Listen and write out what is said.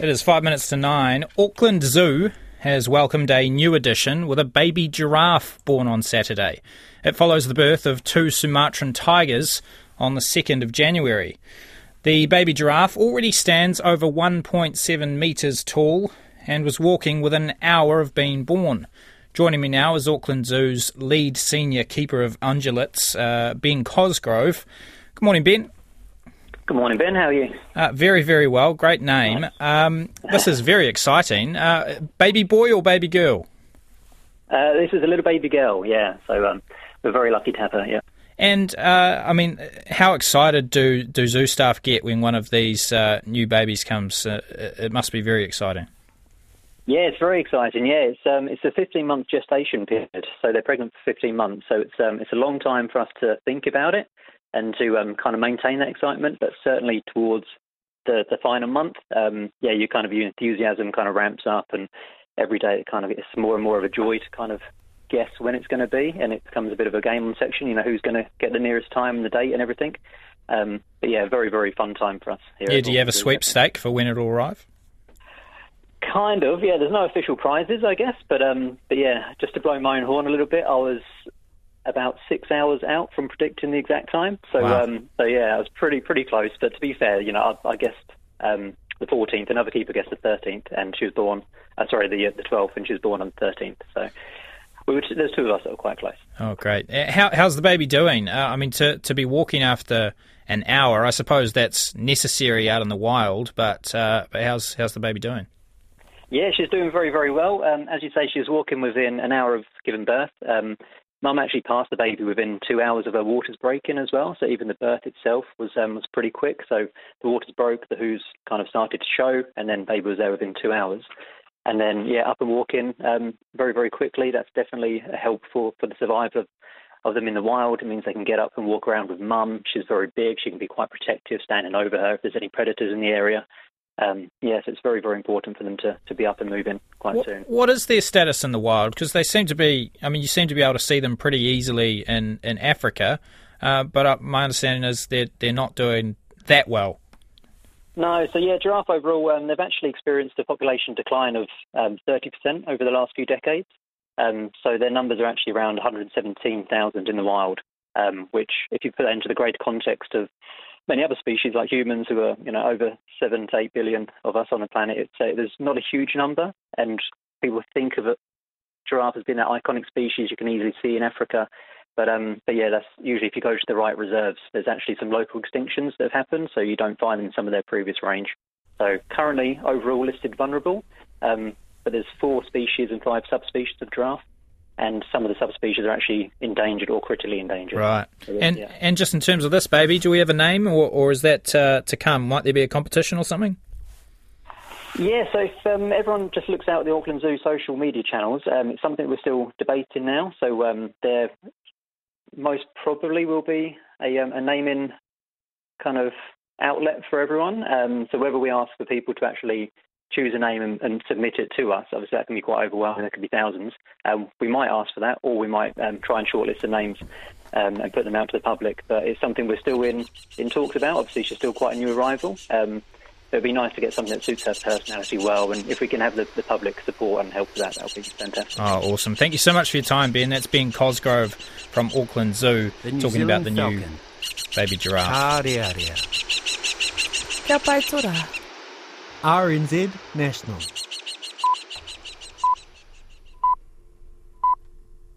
It is five minutes to nine. Auckland Zoo has welcomed a new addition with a baby giraffe born on Saturday. It follows the birth of two Sumatran tigers on the 2nd of January. The baby giraffe already stands over 1.7 metres tall and was walking within an hour of being born. Joining me now is Auckland Zoo's lead senior keeper of ungulates, uh, Ben Cosgrove. Good morning, Ben. Good morning, Ben. How are you? Uh, very, very well. Great name. Um, this is very exciting. Uh, baby boy or baby girl? Uh, this is a little baby girl, yeah. So um, we're very lucky to have her, yeah. And uh, I mean, how excited do, do zoo staff get when one of these uh, new babies comes? Uh, it must be very exciting. Yeah, it's very exciting. Yeah, it's um, it's a 15 month gestation period, so they're pregnant for 15 months. So it's um, it's a long time for us to think about it and to um, kind of maintain that excitement. But certainly towards the, the final month, um, yeah, you kind of your enthusiasm kind of ramps up, and every day it kind of it's more and more of a joy to kind of guess when it's going to be, and it becomes a bit of a game on section. You know who's going to get the nearest time and the date and everything. Um, but yeah, very very fun time for us here. Yeah, do you have a sweepstake for when it'll arrive? Kind of, yeah. There's no official prizes, I guess, but um, but yeah, just to blow my own horn a little bit, I was about six hours out from predicting the exact time. So, wow. um, so yeah, I was pretty pretty close. But to be fair, you know, I, I guessed um, the 14th. Another keeper guessed the 13th, and she was born. Uh, sorry, the the 12th, and she was born on the 13th. So. We were, there's two of us that were quite close. Oh, great! Uh, how, how's the baby doing? Uh, I mean, to to be walking after an hour, I suppose that's necessary out in the wild. But uh, but how's how's the baby doing? Yeah, she's doing very, very well. Um, as you say, she was walking within an hour of giving birth. Um, Mum actually passed the baby within two hours of her waters breaking as well. So even the birth itself was um, was pretty quick. So the waters broke, the hooves kind of started to show, and then baby was there within two hours. And then yeah, up and walking um, very very quickly. That's definitely a help for for the survival of, of them in the wild. It means they can get up and walk around with mum. She's very big. She can be quite protective, standing over her if there's any predators in the area um, yes, it's very, very important for them to, to be up and moving quite what, soon. What is their status in the wild? Because they seem to be, I mean, you seem to be able to see them pretty easily in, in Africa, uh, but uh, my understanding is they're, they're not doing that well. No, so yeah, giraffe overall, um, they've actually experienced a population decline of um, 30% over the last few decades. Um, so their numbers are actually around 117,000 in the wild, um, which, if you put that into the greater context of many other species like humans who are, you know, over seven to eight billion of us on the planet. It's, uh, there's not a huge number, and people think of it, giraffe as being that iconic species you can easily see in Africa. But um, but yeah, that's usually if you go to the right reserves. There's actually some local extinctions that have happened, so you don't find them in some of their previous range. So currently, overall listed vulnerable, um, but there's four species and five subspecies of giraffe and some of the subspecies are actually endangered or critically endangered. Right. So, and yeah. and just in terms of this baby, do we have a name, or, or is that uh, to come? Might there be a competition or something? Yeah, so if um, everyone just looks out at the Auckland Zoo social media channels, um, it's something we're still debating now. So um, there most probably will be a, um, a naming kind of outlet for everyone. Um, so whether we ask for people to actually choose a name and, and, submit it to us. Obviously, that can be quite overwhelming. There could be thousands. Um, we might ask for that, or we might um, try and shortlist the names um, and put them out to the public. But it's something we're still in, in talks about. Obviously, she's still quite a new arrival. Um, it'd be nice to get something that suits her personality well, and if we can have the, the public support and help with that, that would be fantastic. Oh, awesome! Thank you so much for your time, Ben. That's Ben Cosgrove from Auckland Zoo, talking Zealand about the Falcon. new baby giraffe. Kia pai RNZ National.